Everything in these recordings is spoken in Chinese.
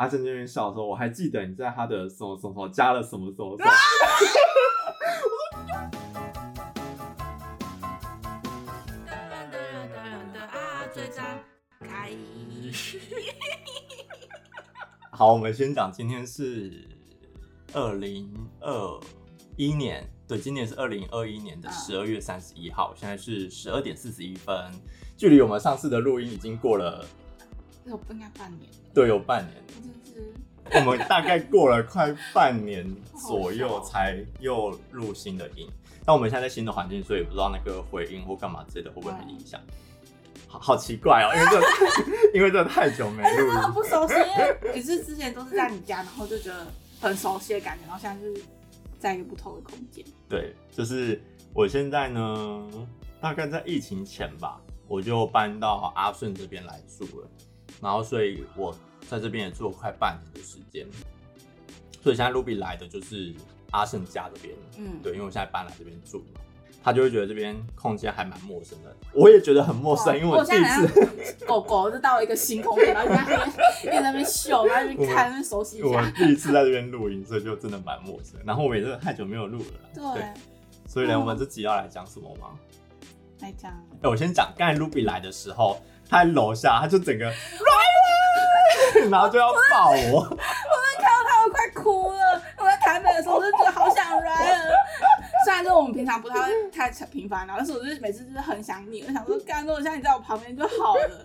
阿珍那边笑的时候，我还记得你在他的什么什么加了什么什么什么。好，我们先讲，今天是二零二一年，对，今年是二零二一年的十二月三十一号，现在是十二点四十一分，距离我们上次的录音已经过了，有应该半年，对，有半年，我们大概过了快半年左右才又录新的音，但我们现在在新的环境，所以也不知道那个回音或干嘛之类的会不会很影响。好，好奇怪哦，因为这 因为这太久没录了，不熟悉。因为也是之前都是在你家，然后就觉得很熟悉的感觉，然后现在就是在一个不同的空间。对，就是我现在呢，大概在疫情前吧，我就搬到阿顺这边来住了，然后所以我在这边也住了快半年的时间，所以现在 Ruby 来的就是阿胜家这边，嗯，对，因为我现在搬来这边住嘛。他就会觉得这边空间还蛮陌生的，我也觉得很陌生，因为我第一次狗狗就到了一个新空间，然后就在那边在那边秀，在那边看，那边熟悉一下。我第一次在这边录音，所以就真的蛮陌生。然后我也是太久没有录了，对，对。所以呢，我们这集要来讲什么吗？来讲。哎，我先讲，刚才 Ruby 来的时候，他在楼下，他就整个，然后就要抱我。我在看到他，我快哭了。我在台北的时候，我就觉得好想 Ryan。虽然说我们平常不太会太频繁，了但是我就是每次就是很想你，我想说，刚刚如果像你在我旁边就好了。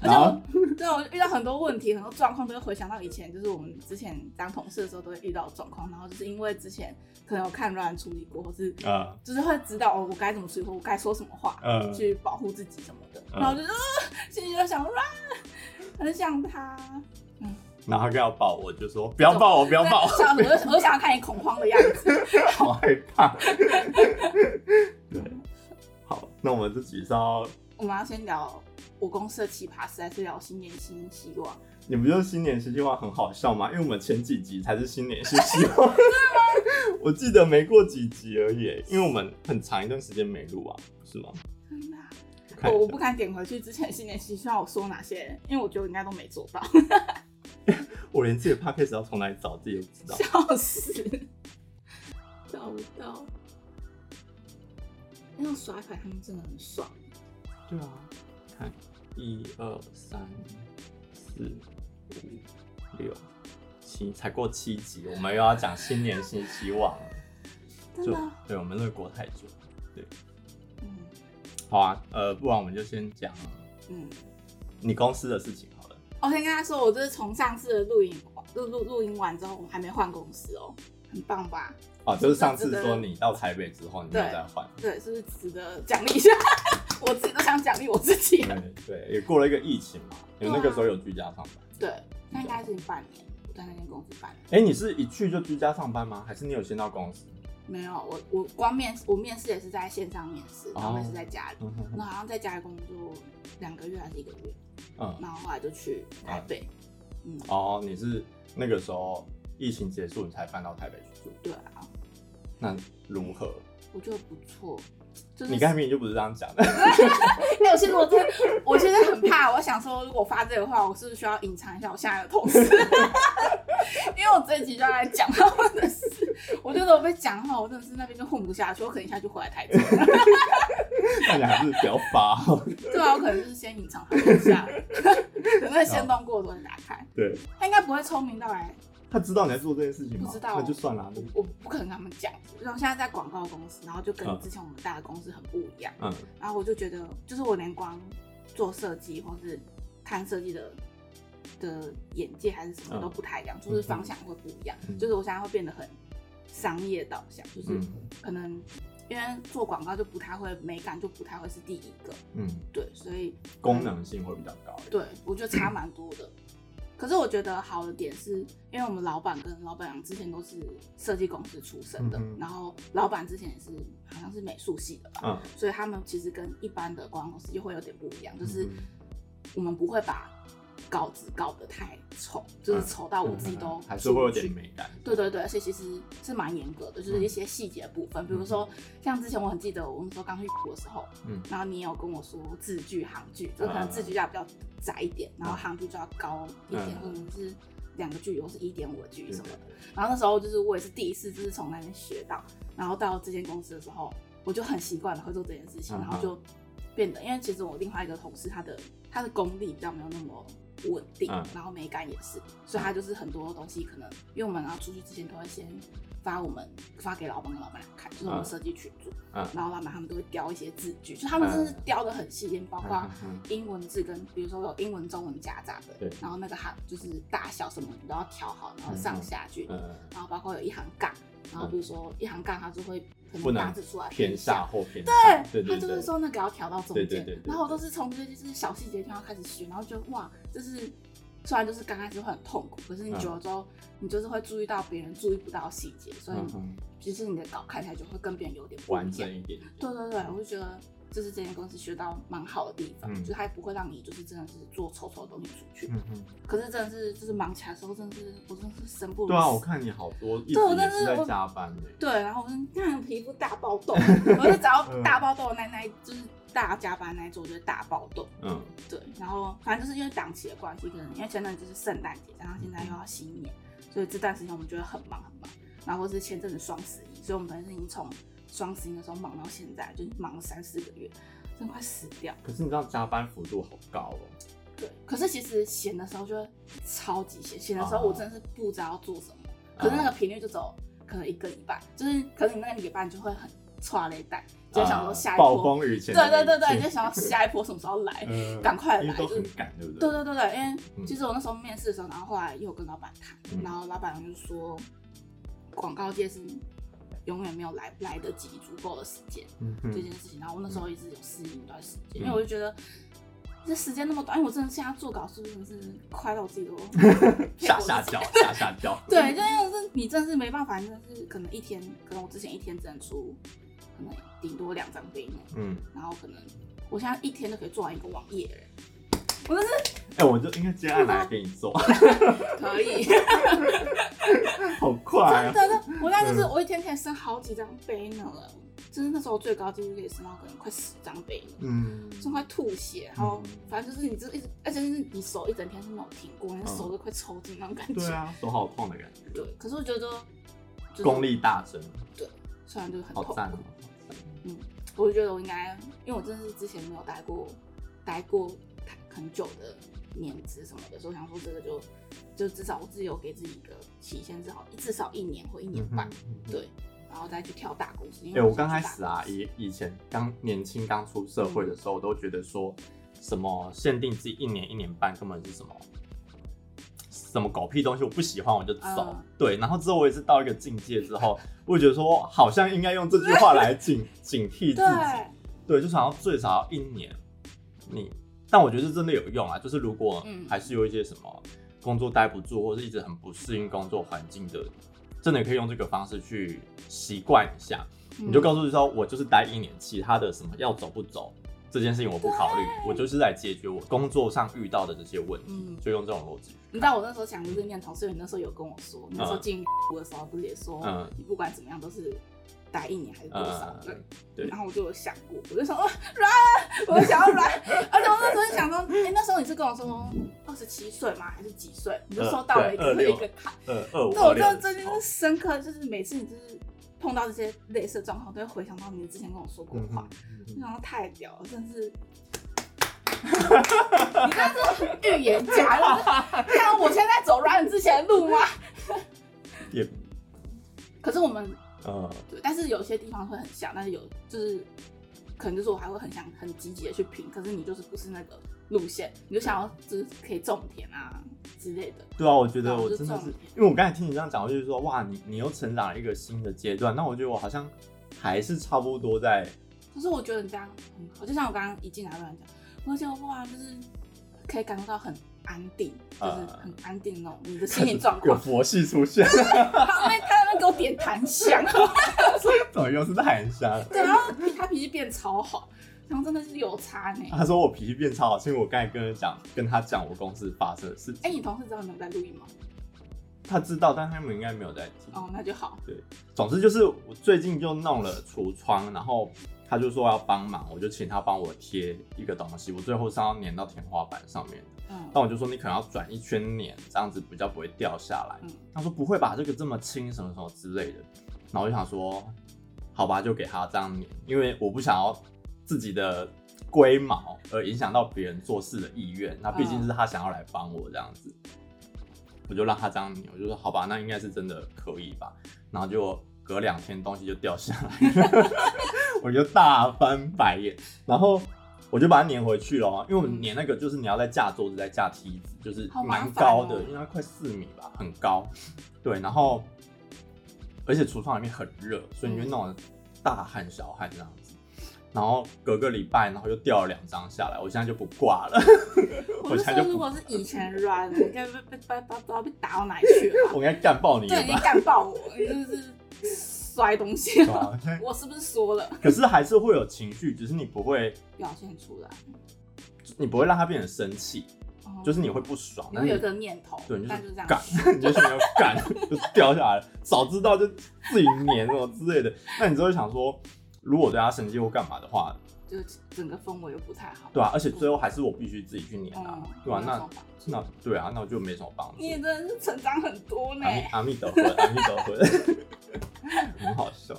而且我，对，我遇到很多问题，很多状况都会回想到以前，就是我们之前当同事的时候都会遇到状况，然后就是因为之前可能有看 Ryan 处理过，或是啊，就是会知道哦，我该怎么处理，或我该说什么话，嗯，去保护自己什么的，然后就是心里就想 Ryan，很想他，嗯。然后他要抱我，就说不要抱我，不要抱我。我就我就想要看你恐慌的样子，好害怕。对，好，那我们这集是要，我们要先聊我公司的奇葩事，还是聊新年新希望？你不觉得新年新希望很好笑吗？因为我们前几集才是新年新希 望？我记得没过几集而已，因为我们很长一段时间没录啊，是吗？真的？我我不敢点回去之前新年新希望我说哪些，因为我觉得我应该都没做到。我连自己的 podcast 要从哪里找自己都不知道，笑死，找不到。那种刷牌他们真的很爽。对啊，看一二三四五六七，才过七集，我们又要讲新年新希望了。真的？对，我们那个过太久。对，嗯，好啊，呃，不然我们就先讲，嗯，你公司的事情。我先跟他说，我这是从上次的录音录录录音完之后，我还没换公司哦，很棒吧？哦，就是上次说你到台北之后，你没有再换，对，是不是值得奖励一下？我自己都想奖励我自己。对对，也过了一个疫情嘛，因为那个时候有居家上班。对，那应该是半年，我在那间公司半年。哎，你是一去就居家上班吗？还是你有先到公司？没有，我我光面试，我面试也是在线上面试，然后面试在家里，那好像在家里工作两个月还是一个月。嗯，然后后来就去台北。嗯，哦，你是那个时候疫情结束，你才搬到台北去住？对啊。那如何？我觉得不错。就是你刚才明明就不是这样讲的。没有，其实我真，我现在很怕。我想说，如果发这个话，我是不是需要隐藏一下我现在的同事？因为我这一集就要来讲他们的事。我觉得我被讲的话，我真的是那边就混不下去，我可能一下就回来台中。那你还是不要发。对啊，我可能就是先隐藏他一下，等那先动过了都打开。对。他应该不会聪明到来。他知道你在做这件事情吗？不知道，那就算了。我不可能跟他们讲。然后现在在广告公司，然后就跟之前我们大的公司很不一样。嗯。然后我就觉得，就是我连光做设计或是看设计的的眼界还是什么都不太一样，就是方向会不一样。就是我现在会变得很商业导向，就是可能因为做广告就不太会美感，就不太会是第一个。嗯，对，所以功能性会比较高。对，我觉得差蛮多的。可是我觉得好的点是，因为我们老板跟老板娘之前都是设计公司出身的，嗯、然后老板之前也是好像是美术系的吧，嗯、所以他们其实跟一般的广告公司又会有点不一样，就是我们不会把稿子搞得太丑，就是丑到我自己都、嗯、还是会有点美感。对对对，而且其实是蛮严格的，就是一些细节的部分，嗯、比如说像之前我很记得我那时候刚去读的时候，嗯，然后你有跟我说字距、行距，就可能字距要比较窄一点，然后行距就要高一点，或者是两个距离或是一点五的距离什么的。然后那时候就是我也是第一次，就是从那边学到，然后到这间公司的时候，我就很习惯了会做这件事情，然后就变得，因为其实我另外一个同事他的他的功力比较没有那么。稳定，然后美感也是，所以它就是很多东西可能，因为我们要出去之前都会先发我们发给老板跟老板看，就是我们设计群组，嗯。然后老板他们都会雕一些字句，就他们真的是雕的很细心，包括英文字跟比如说有英文、中文夹杂的，然后那个行就是大小什么你都要调好，然后上下句，然后包括有一行杠，然后比如说一行杠它就会可能大字出来偏下或偏上，对，他就是说那个要调到中间，然后我都是从这些就是小细节地方开始学，然后就哇。就是，虽然就是刚开始会很痛苦，可是你久了之后，你就是会注意到别人注意不到细节，所以其实你的稿看起来就会跟别人有点完整一点。对对对，我就觉得这是这间公司学到蛮好的地方，就是它不会让你就是真的是做丑丑的东西出去。嗯嗯可是真的是就是忙起来的时候，真的是我真的是生不如死。对啊，我看你好多一直也是在加班的。对，然后我就看皮肤大爆痘，我就找大爆痘的那那就是。大加班那一周就是大爆痘，嗯，对，然后反正就是因为档期的关系，可能因为前阵就是圣诞节，然后现在又要新年，所以这段时间我们就会很忙很忙。然后是前阵子双十一，所以我们本身已经从双十一的时候忙到现在，就忙了三四个月，真的快死掉。可是你知道加班幅度好高哦。对，可是其实闲的时候就会超级闲，闲的时候我真的是不知道要做什么，可是那个频率就走可能一个礼拜，就是可能你那个礼拜你就会很剉咧等。就想说下一波，暴风雨前，对对对对，就想要下一波什么时候来，赶快来，就很赶，对不对？对对对对，因为其实我那时候面试的时候，然后后来又跟老板谈，然后老板就说，广告界是永远没有来来得及足够的时间这件事情，然后我那时候一直有适应一段时间，因为我就觉得这时间那么短，因为我真的现在做稿是真的是快到我自己都 吓吓叫吓吓叫，对，就因为是你真的是没办法，真的是可能一天，可能我之前一天只能出。可能顶多两张杯呢，嗯，然后可能我现在一天都可以做完一个网页，我就是，哎、欸，我就应该接下来给你做，可以，好快啊！真的，我现在就是我一天可以生好几张杯呢，就是那时候最高纪录可以生到可能快十张杯呢，嗯，就快吐血，然后反正就是你就一直，而且是你手一整天是没有停过，你手都快抽筋那种感觉，对啊，手好痛的感觉，对，可是我觉得功力大增，对，虽然就是很痛。嗯，我就觉得我应该，因为我真的是之前没有待过，待过很久的年资什么的，所以我想说这个就，就至少我自己有给自己一个期限，至少至少一年或一年半，嗯嗯、对，然后再去跳大公司。因为我刚开始啊，以以前刚年轻刚出社会的时候，我都觉得说什么限定自己一年一年半根本是什么。什么狗屁东西，我不喜欢我就走。Uh, 对，然后之后我也是到一个境界之后，我觉得说好像应该用这句话来警警惕自己。对，就想要最少要一年。你，但我觉得是真的有用啊。就是如果还是有一些什么工作待不住，或者是一直很不适应工作环境的，真的可以用这个方式去习惯一下。你就告诉自己说，我就是待一年，其他的什么要走不走。这件事情我不考虑，我就是来解决我工作上遇到的这些问题，嗯、就用这种逻辑。你知道我那时候想的这个念头，所以你那时候有跟我说，你那时候进 屋的时候不是也说，嗯、你不管怎么样都是待一年还是多少？嗯、对。然后我就有想过，我就想说软，我想要软，而且我那时候想说，哎、欸，那时候你是跟我说二十七岁吗？还是几岁？你就说到了一个一个坎。嗯嗯。对，我真的最近是深刻，就是每次你就是。碰到这些类似的状况，都会回想到你之前跟我说过的话，然后、嗯、太屌了，真是！你这是预言家了，看我现在走软之前的路吗？也，可是我们，呃，对，但是有些地方会很像，但是有就是。可能就是我还会很想很积极的去拼，可是你就是不是那个路线，你就想要就是可以种田啊之类的。对啊，我觉得我真的是，因为我刚才听你这样讲，我就是说哇，你你又成长了一个新的阶段，那我觉得我好像还是差不多在。可是我觉得你这样很好，就像我刚刚一进来乱讲，我觉得哇，就是可以感受到很。安定，就是很安定那种，你的心理状况。有佛系出现。他那他那边给我点檀香，怎么又是檀香？对，然后他脾气变超好，然后真的是有差呢。他说我脾气变超好，是因为我刚才跟他讲，跟他讲我公司发生的事情。哎，你同事知道你们在录音吗？他知道，但他们应该没有在听。哦，那就好。对，总之就是我最近就弄了橱窗，然后他就说要帮忙，我就请他帮我贴一个东西，我最后是要粘到天花板上面。嗯，但我就说你可能要转一圈粘，这样子比较不会掉下来。嗯，他说不会吧，这个这么轻，什么什么之类的。然后我就想说，好吧，就给他这样粘，因为我不想要自己的龟毛而影响到别人做事的意愿。那毕竟是他想要来帮我这样子，我就让他这样粘。我就说好吧，那应该是真的可以吧。然后就隔两天东西就掉下来，我就大翻白眼。然后。我就把它粘回去了，因为我们粘那个就是你要再架桌子，再架梯子，就是蛮高的，因为它快四米吧，很高。对，然后而且厨房里面很热，所以你就弄得大汗小汗这样子。然后隔个礼拜，然后又掉了两张下来，我现在就不挂了。我就说，如果是以前软，应该被被被不知道被打到哪里去了。我应该干爆你，对，你干爆我，就是。摔东西了，我是不是说了？可是还是会有情绪，只是你不会表现出来，你不会让他变成生气，就是你会不爽，你会有个念头，对，你就是干，你就想要干，就掉下来了。早知道就自己粘什么之类的，那你就会想说，如果对他生气或干嘛的话，就整个氛围又不太好，对啊，而且最后还是我必须自己去粘啊，对啊？那那对啊，那我就没什么帮助。你真的是成长很多呢，阿弥陀佛，阿弥陀佛。很好笑，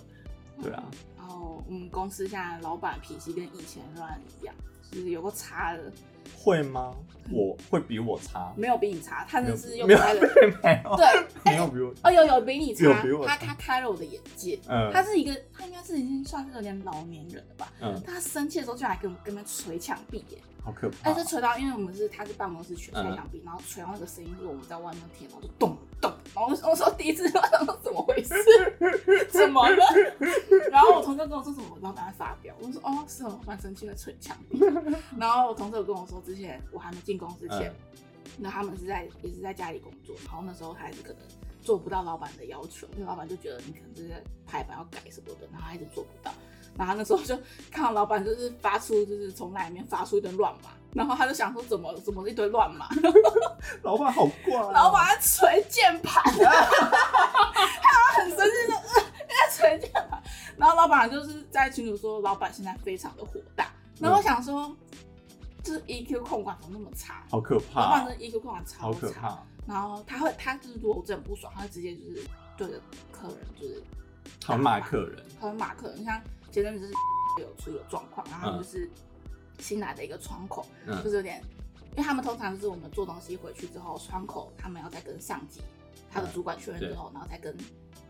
对啊。然后我们公司现在老板脾气跟以前乱一样，就是有个差的。会吗？我会比我差？没有比你差，他只是又开了。对，没有 比我。哦，有有比你差，他他开了我的眼界。嗯。他是一个，他应该是已经算是有点老年人了吧？嗯。他生气的时候就来跟我跟他捶墙壁耶。好可怕！哎，是捶到，因为我们是他是办公室全开墙壁，然后捶到那个声音是我们在外面听然后，就咚咚。然后我说第一次，说怎么回事？怎么了？然后我同事跟我说什么，然后赶快发飙。我说哦，是哦，蛮生气的捶墙壁。然后我同事有跟我说，之前我还没进公司前，那他们是在也是在家里工作，然后那时候还是可能做不到老板的要求，因为老板就觉得你可能就是排版要改什么的，然后还是做不到。然后那时候就看到老板就是发出就是从那里面发出一堆乱码，然后他就想说怎么怎么一堆乱码，老板好怪，老板在捶键盘，他很生气的在捶键盘，然后老板就是在群主说老板现在非常的火大，然后我想说就是 EQ 控管怎么那么差，好可？怕，老板的 EQ 控管超差，可怕，然后他会他就是如果真的不爽，他会直接就是对着客人就是他骂客人，他会骂客人，你像。前阵子是 有出有状况，然后就是新来的一个窗口，嗯、就是有点，因为他们通常就是我们做东西回去之后，窗口他们要再跟上级他的主管确认之后，嗯、然后再跟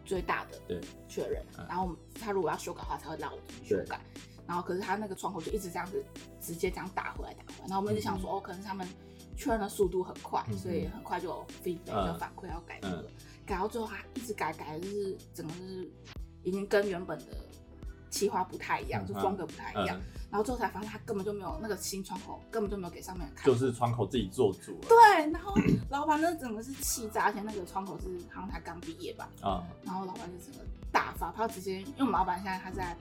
最大的确认，嗯、然后他如果要修改的话，才会让我们修改。然后可是他那个窗口就一直这样子直接这样打回来打回来，然后我们就想说，嗯、哦，可能是他们确认的速度很快，嗯、所以很快就有 feedback 就反馈要改这个，嗯、改到最后他一直改改，就是整个就是已经跟原本的。企划不太一样，就风格不太一样，嗯、然后最后才发现他根本就没有那个新窗口，根本就没有给上面看，就是窗口自己做主了。对，然后 老板那整个是气炸，而且那个窗口是好像才刚毕业吧，啊、嗯，然后老板就整个大发，他直接，因为我们老板现在他在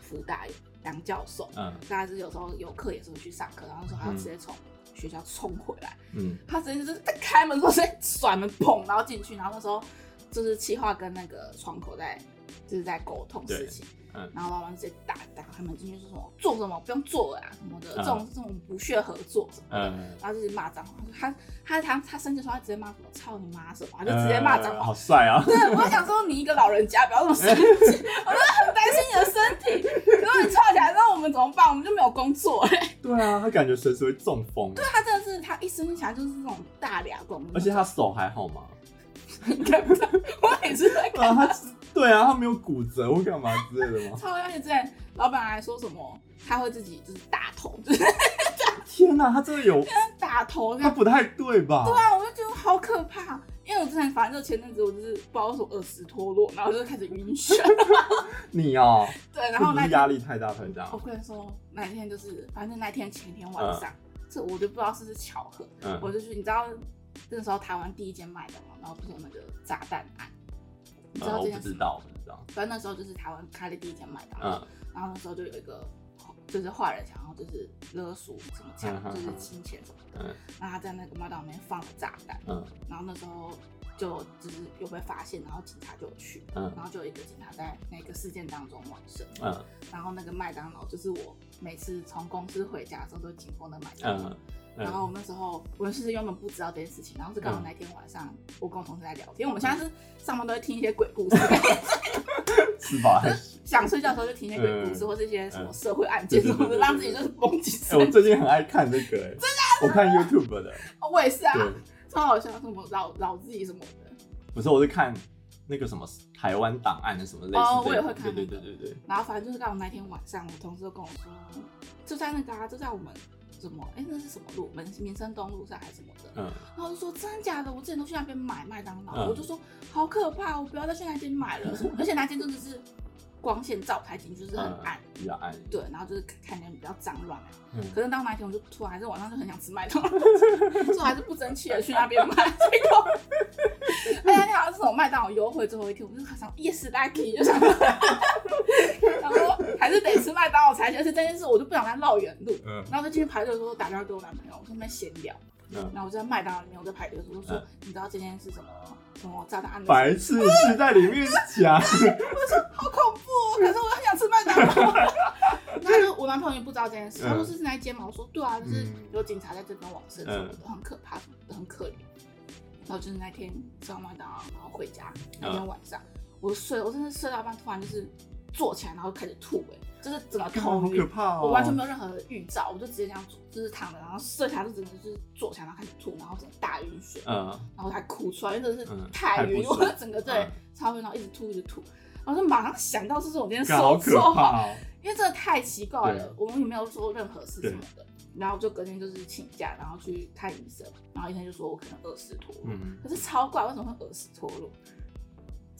福大当教授，嗯，大家是有时候有课也是会去上课，然后说他要直接从学校冲回来，嗯，他直接就是在开门的时候直接甩门砰，然后进去，然后那时候就是企划跟那个窗口在就是在沟通事情。嗯，然后老板直接打打开门进去说什么做什么不用做了啊什么的，这种这种不屑合作什么的，然后就是骂脏话，他他他他生气说他直接骂什么操你妈什么，他就直接骂脏话，好帅啊！对，我想说你一个老人家不要这么生气，我真的很担心你的身体，如果你吵起来，那我们怎么办？我们就没有工作哎。对啊，他感觉随时会中风。对，他真的是他一生起来就是这种大俩工，而且他手还好吗？你看不到，我也是在看他。对啊，他没有骨折或干嘛之类的吗？超而且之前老板还说什么，他会自己就是打头，就是 天哪，他真的有打头，他不太对吧？对啊，我就觉得好可怕，因为我之前反正就前阵子我就是不知道什么耳石脱落，然后就开始晕眩。你哦，对，然后那压力太大才这样。我跟你说，那一天就是反正那天前一天晚上，这我就不知道是不是巧合，我就去，你知道那时候台湾第一间卖的嘛，然后不是有那个炸弹案。你知道这件事？知道，知道。反正那时候就是台湾开的第一间麦当劳，然后那时候就有一个就是坏人想要就是勒索什么钱，就是金钱什么的。然后他在那个麦当劳里面放了炸弹，然后那时候就就是又被发现，然后警察就去，嗯，然后就有一个警察在那个事件当中往生，嗯，然后那个麦当劳就是我每次从公司回家的时候都经过那麦当劳。嗯然后我那时候，我其实原本不知道这件事情，然后是刚好那天晚上，我跟我同事在聊天。我们现在是上班都会听一些鬼故事，是吧？想睡觉的时候就听一些鬼故事，或是一些什么社会案件什么的，让自己就是绷紧神。我最近很爱看这个，哎，真的，我看 YouTube 的。我也是啊，超好笑，什么老老自己什么的。不是，我是看那个什么台湾档案的什么类似。哦，我也会看。对对对对。然后反正就是刚好那天晚上，我同事就跟我说，就在那个啊，就在我们。什么？哎、欸，那是什么路？民民生东路上还是什么的？嗯，然后就说真的假的？我之前都去那边买麦当劳，嗯、我就说好可怕，我不要再去那间买了。而且那间真的是光线照不太进，就是很暗，嗯、比较暗。对，然后就是看起来比较脏乱。嗯，可是当那天我就突然还是晚上就很想吃麦当劳，所以我还是不争气的去那边买。结果，哎呀，那好像是什么麦当劳优惠最后一天，我就想 yes lucky，就想。然后还是得吃麦当劳才行，而且这件事我就不想再绕远路。嗯，然后就进去排队的时候打电话给我男朋友，我说那边闲聊。嗯，然后我就在麦当劳里面，我在排队的时候我就说，嗯、你知道今天是什么什么炸弹案？白痴是在里面讲。我说好恐怖哦，可是我很想吃麦当劳。然后我男朋友也不知道这件事，他说是那一间嘛，我说对啊，就是有警察在这边往生什么的，很可怕，很可怜。然后就是那天吃完麦当劳，然后回家那天晚上，我睡，我真的睡到一半，突然就是。坐起来，然后开始吐，哎，就是整个头晕，我完全没有任何的预兆，我就直接这样坐，就是躺着，然后睡起来就整个就是坐起来，然后开始吐，然后整个大晕血，嗯，然后还哭出来，因为真的是太晕，我整个对超晕，然后一直吐一直吐，然后就马上想到是我今天说错话，因为真的太奇怪了，我们也没有做任何事什么的，然后就隔天就是请假，然后去看医生，然后医生就说我可能耳石脱落，可是超怪，为什么会耳石脱落？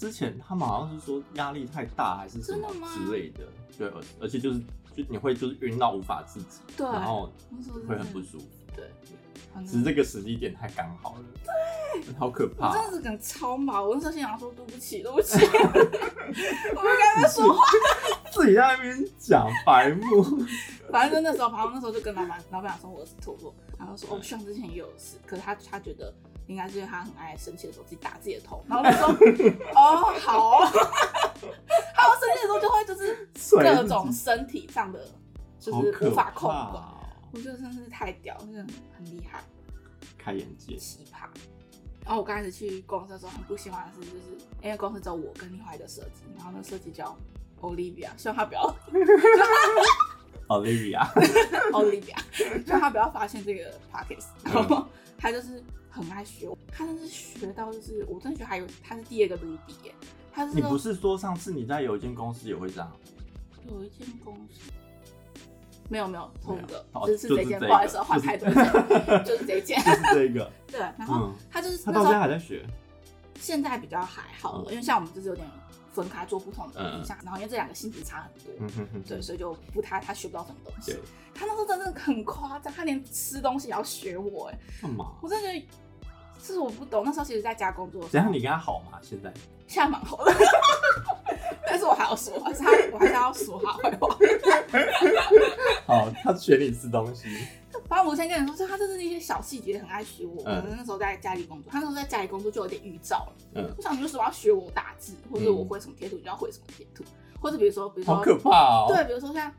之前他们好像是说压力太大还是什么之类的，对，而而且就是就你会就是晕到无法自己，对，然后会很不舒服，对，只是这个时机点太刚好了，对，好可怕，真的是感超毛，我那时候心想说对不起对不起，我们刚才说话，自己在那边讲白目，反正就那时候，然后那时候就跟老板老板说我是脱落，然后说哦，像之前也有事，可是他他觉得。应该是因为他很爱生气的时候自己打自己的头，然后就说：“哦，好。”他生气的时候就会就是各种身体上的就是无法控制。我觉得真的是太屌，真的很厉害，开眼界，奇葩。然后我刚开始去公司的时候，很不喜欢的是，就是因为公司只有我跟另外一个设计，然后那设计叫 Olivia，希望他不要 Olivia，Olivia，希望他不要发现这个 podcast，然后他就是。很爱学，他真是学到就是，我真的觉得还有他是第二个卢比耶。他是你不是说上次你在有一间公司也会这样？有一间公司没有没有同一个，就是这间，不好意思换太多间，就是这间，就是这个。对，然后他就是他到现在还在学，现在比较还好，因为像我们就是有点分开做不同的影响，然后因为这两个性质差很多，对，所以就不太他学不到什么东西。他那时候真的很夸张，他连吃东西也要学我，哎，干嘛？我真的觉得这是我不懂。那时候其实在家工作，等下你跟他好吗？现在现在蛮好的，但是我还要说，还是他，我还是要说他坏话。好，他学你吃东西。反正我先跟你说，就他就是一些小细节很爱学我。可能那时候在家里工作，他那时候在家里工作就有点预兆了。嗯，我想你为什么要学我打字，或者我会什么贴图，你就要会什么贴图，或者比如说，比如说，好可怕哦。对，比如说像。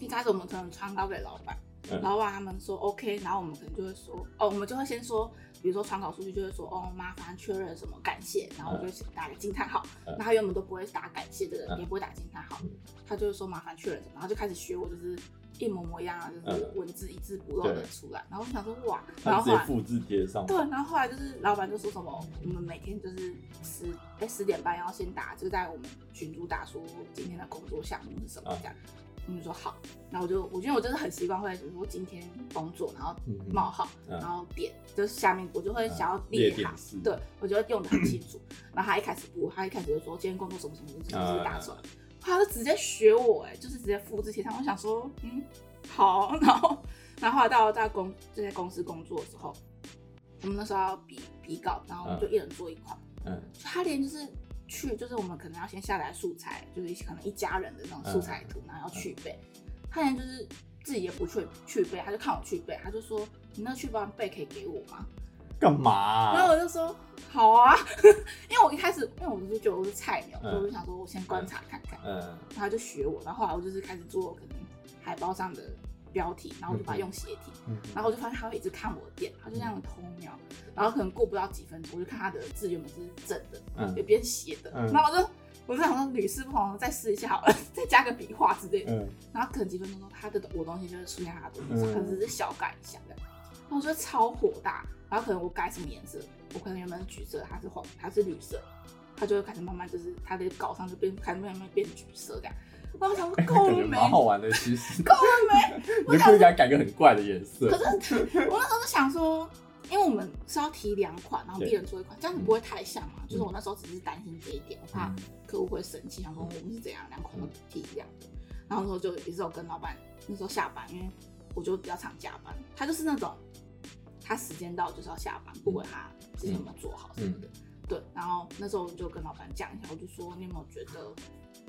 一开始我们可能传稿给老板，嗯、老板他们说 OK，然后我们可能就会说，哦，我们就会先说，比如说传稿出去就会说，哦，麻烦确认什么感谢，然后我就打个惊叹号，嗯、然后他原本都不会打感谢的也不会打惊叹号，嗯、他就是说麻烦确认什么，然后就开始学我，就是一模模一样啊，就是文字一字不漏的出来，嗯、然后我想说哇，然后后来复制贴上，对，然后后来就是老板就说什么，我们每天就是十哎十点半要先打，就在我们群组打说今天的工作项目是什么这样。嗯我就说好，然后我就我觉得我真的很习惯会，比如说今天工作，然后冒号，嗯、然后点，就是下面我就会想要列好，嗯、对我觉得用的很清楚。然后他一开始不，他一开始就说今天工作什么什么，就直接打出来，他就直接学我，哎，就是直接复制贴上。我想说，嗯，好，然后然后后来到在公就在公司工作的时候，我们那时候要比比稿，然后我们就一人做一款，嗯，他连就是。去就是我们可能要先下载素材，就是一可能一家人的那种素材图，然后要去背。他连就是自己也不去去背，他就看我去背，他就说：“你那去帮背可以给我吗？”干嘛、啊？然后我就说好啊，因为我一开始因为我就是觉得我是菜鸟，所以、嗯、我就想说我先观察看看。嗯。然后他就学我，然后后来我就是开始做可能海报上的标题，然后我就把它用斜体，嗯、然后我就发现他会一直看我的店，他就这样偷瞄，然后可能过不到几分钟，我就看他的字原本是正的，嗯，也变斜的，嗯、然后我就我就想说屡试不同，再试一下好了，再加个笔画之类的，嗯，然后可能几分钟后，他的我东西就会出现他的东西上，可能只是小改一下的，然后我觉得超火大，然后可能我改什么颜色，我可能原本是橘色，它是黄，它是绿色，它就会开始慢慢就是它的稿上就变开始慢慢变橘色这样。我想说 够了没？蛮好玩的，其实够了没？我就不应该改个很怪的颜色。可是我那时候就想说，因为我们是要提两款，然后一人做一款，这样子不会太像嘛？就是我那时候只是担心这一点，我怕客户会生气，想说我们是怎样两款都提一样的。然后那时候就也是有跟老板那时候下班，因为我就比较常加班，他就是那种他时间到就是要下班，不管他之前有没有做好什么的。对，然后那时候我就跟老板讲一下，我就说你有没有觉得？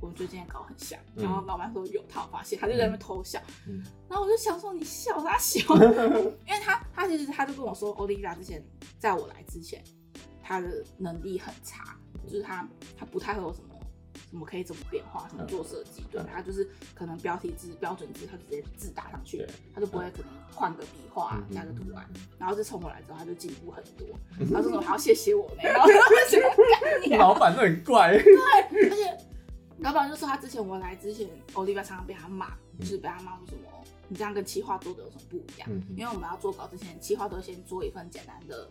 我们最近的稿很像，然后老板说有，他发现，他就在那边偷笑，嗯、然后我就想说你笑啥笑？因为他他其实他就跟我说，Olivia 之前在我来之前，他的能力很差，就是他他不太会有什么什么可以怎么变化，怎么做设计，对，他就是可能标题字标准字，他就直接字打上去，他就不会可能换个笔画加个图案，然后就从我来之后他就进步很多，然后这种还要谢谢我呢，然后就 老板都很怪，对，而且。老板就说他之前我来之前，Olivia 常常被他骂，就是被他骂说什么，你这样跟企划做的有什么不一样？因为我们要做稿之前，企划都先做一份简单的，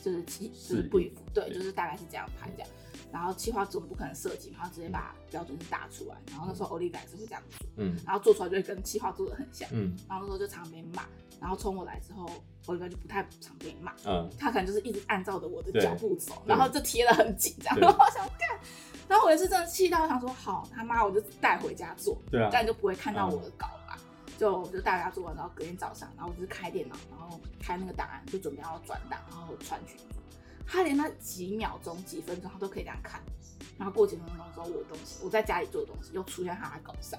就是企就是 brief，对，就是大概是这样拍这样。然后企划总不可能设计嘛，然后直接把标准字打出来。然后那时候 Olivia 是会这样做，嗯，然后做出来就会跟企划做的很像，嗯，然后那时候就常被骂。然后冲我来之后，Olivia 就不太常被骂，嗯，他可能就是一直按照着我的脚步走，然后就贴的很紧这样。然 后我想干。然后我也是真的气到，想说好他妈，我就带回家做，对啊，这样就不会看到我的稿了。就我就带回家做完，然后隔天早上，然后我就是开电脑，然后开那个档案，就准备要转档，然后传群组。他连那几秒钟、几分钟，他都可以这样看。然后过几分钟之后，我的东西，我在家里做的东西又出现他的稿上。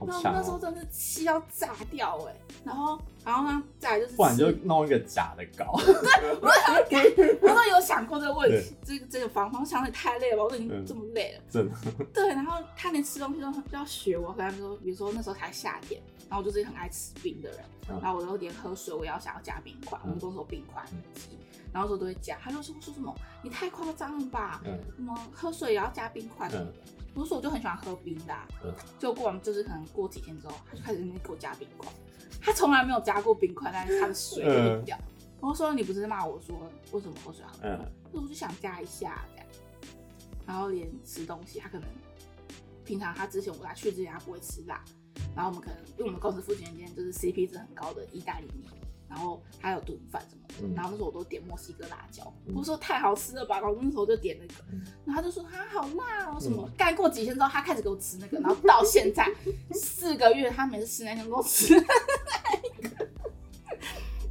然后那时候真的是气到炸掉哎、欸，然后，然后呢，再来就是，不然就弄一个假的稿。对，我想给，我都有想过这个问题，对这个这个方法，我想的太累了吧，我都已经这么累了。真的。对，然后他连吃东西都都要学我，可能说，比如说那时候才夏天，然后我就是一个很爱吃冰的人，嗯、然后我都连喝水我也要想要加冰块，嗯、我们公司有冰块机，然后说都会加，他就说说什么，你太夸张了吧？嗯。什么喝水也要加冰块的？嗯不是说我就很喜欢喝冰的、啊，嗯、就过完就是可能过几天之后，他就开始给我加冰块。他从来没有加过冰块，但是他的水就会掉。我、嗯、说你不是骂我说为什么喝水好喝？嗯，我就想加一下这样。然后连吃东西，他可能平常他之前我来去之前他不会吃辣，然后我们可能因为我们公司附近一间就是 CP 值很高的意大利面。然后还有炖饭什么的，然后那时候我都点墨西哥辣椒，我说太好吃了吧，然后那时候就点那个，然后他就说他好辣哦什么，干过几天之后他开始给我吃那个，然后到现在 四个月他每次吃那天都吃那个，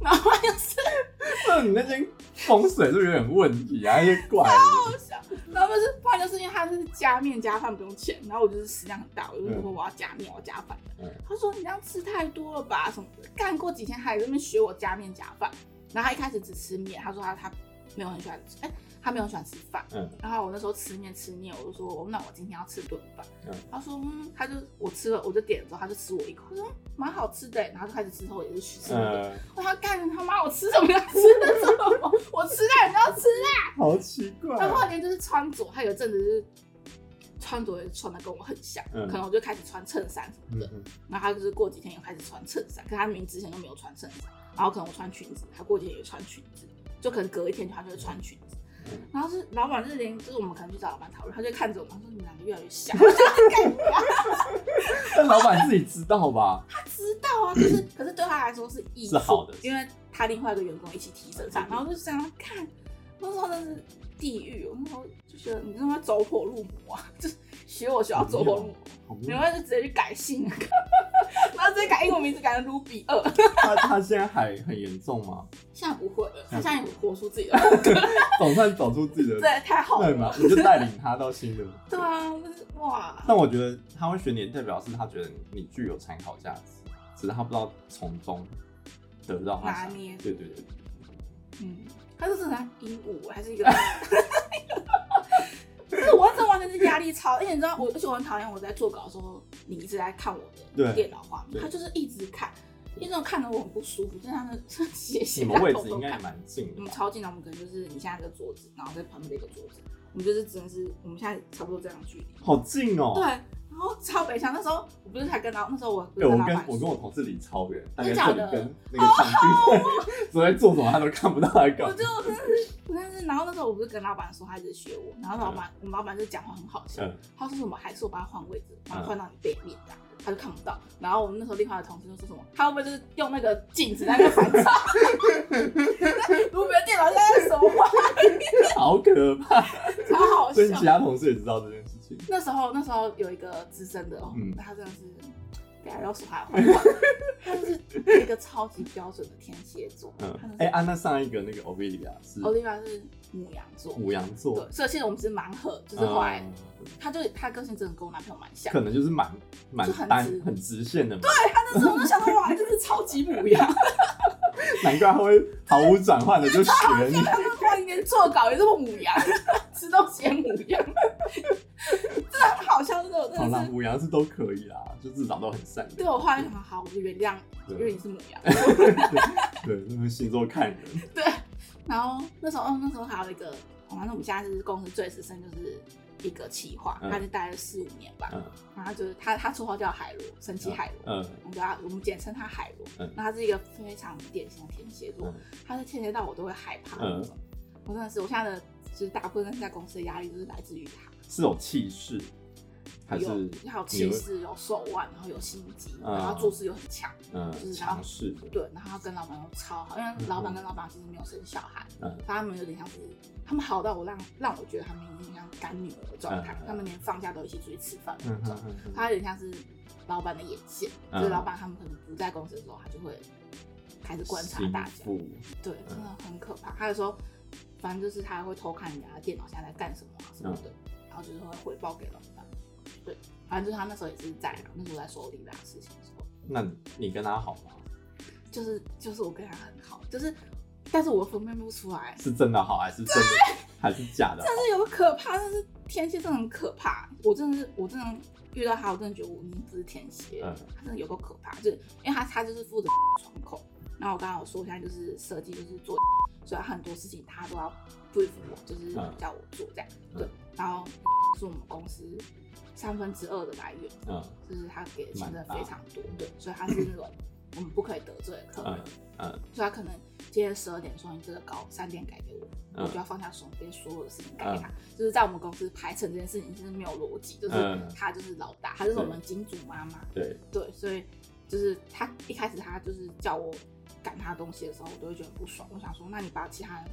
然后就是，那你那间风水是不是有点问题啊？有点怪。然后不是，不然就是因为他是加面加饭不用钱，然后我就是食量很大，我就说我要加面，我要加饭。嗯、他说你这样吃太多了吧什么的。干过几天还在那边学我加面加饭，然后他一开始只吃面，他说他他没有很喜欢吃，哎、欸，他没有很喜欢吃饭。嗯。然后我那时候吃面吃腻，我就说那我今天要吃顿饭。嗯。他说嗯，他就我吃了，我就点了之后，他就吃我一口，他说蛮好吃的，然后就开始吃后也是去吃那我说干他妈，我吃什么要吃什么，我吃辣你要吃辣。好奇怪。他后后来就是穿着，他有一阵子是穿着也穿的跟我很像，嗯、可能我就开始穿衬衫什么的。嗯、然后他就是过几天又开始穿衬衫，可他明明之前都没有穿衬衫。然后可能我穿裙子，他过几天也穿裙子，就可能隔一天他就会穿裙子。嗯、然后是老板就是连就是我们可能去找老板讨论，他就看着我们说你们两个越来越像。但老板自己知道吧？他知道啊，就是可是对他来说是益是好的，因为他另外一个员工一起提升上，然后就这样看。那时候真是地狱，我那时候就觉得你他妈走火入魔啊！就是学我学要走火入魔，然后就直接去改姓，然后直接改英文名字改成卢比二。他他现在还很严重吗？现在不会了，他现在也活出自己的风格，总算走出自己的，对，太好了，对嘛？你就带领他到新的，对啊，就是哇！但我觉得他会选你，代表是他觉得你具有参考价值，只是他不知道从中得到他拿捏。对对对，嗯。他就是很鹦鹉，还是一个。你知道我，而且我很讨厌我在做稿的时候，你一直在看我的电脑画面，他就是一直看，一直看得我很不舒服，就是他的写写。你们位置应该蛮近的，我们超近的，我们可能就是你现在这个桌子，然后在旁边的一个桌子，我们就是只能是我们现在差不多这样距离。好近哦。对。然后超北向，那时候我不是才跟到，那时候我对我跟我跟我同事离超远，大概这里跟那个场地，所以在做什么他都看不到在干。我就真的是，但是然后那时候我不是跟老板说他一直学我，然后老板我们老板就讲话很好笑，他说什么还是我帮他换位置，然后换到你背面这样，他就看不到。然后我们那时候另外的同事就说什么，他会不会就是用那个镜子在那反照？如果别的电脑现在什么画好可怕，超好笑。所以其他同事也知道这件事。那时候，那时候有一个资深的，嗯，他真的是，不要说他坏话，他就是一个超级标准的天蝎座。嗯，哎，按那上一个那个 Olivia 是，Olivia 是母羊座，母羊座。对，所以其实我们是蛮合，就是后来，他就他个性真的跟我男朋友蛮像，可能就是蛮蛮单很直线的嘛。对，他那时候我就想到哇，就是超级母羊，难怪他会毫无转换的就学你。他说他连做稿也这么母羊，吃东西也母羊。真的很好笑，这种真的是。好啦，母羊是都可以啦，就至少都很善良。对我后来想，好，我就原谅，因为你是母羊。对，那个星座看人。对，然后那时候，哦，那时候还有一个，反正我们现在是公司最资深，就是一个企划，他就待了四五年吧。然后就是他，他绰号叫海螺，神奇海螺。嗯。我们叫他，我们简称他海螺。嗯。那他是一个非常典型的天蝎座，他是天蝎到我都会害怕那种。我真的是，我现在的就是大部分在公司的压力都是来自于他。是有气势，还是有气势、有手腕，然后有心机，然后做事又很强，嗯，就是强势的。对，然后跟老板又超好，因为老板跟老板其实没有生小孩，嗯，他们有点像是，他们好到我让让我觉得他们有点像干女儿的状态，他们连放假都一起出去吃饭那种，他有点像是老板的眼线，就是老板他们可能不在公司的时候，他就会开始观察大家，对，真的很可怕。他有时候，反正就是他会偷看人家的电脑现在在干什么啊什么的。然后就是会回报给老板，对，反正就是他那时候也是在，那时候在说李大事情的时候。那你跟他好吗？就是就是我跟他很好，就是，但是我分辨不出来是真的好还是真的还是假的。但是有个可怕，但是天蝎真的很可怕。我真的是我真的遇到他，我真的觉得我已经不是天蝎，嗯，他真的有个可怕，就是因为他他就是负责窗口，然后我刚刚有说一下就是设计就是做，所以很多事情他都要 brief 我，就是叫我做这样，对。然后是我们公司三分之二的来源，嗯，就是他给的钱真的非常多，对，所以他是那种我们不可以得罪的客人，嗯，所以他可能今天十二点说你这个稿三点改给我，我就要放下手边所有的事情改给他，就是在我们公司排程这件事情是没有逻辑，就是他就是老大，他就是我们金主妈妈，对。对，所以就是他一开始他就是叫我赶他东西的时候，我都会觉得不爽，我想说，那你把其他人。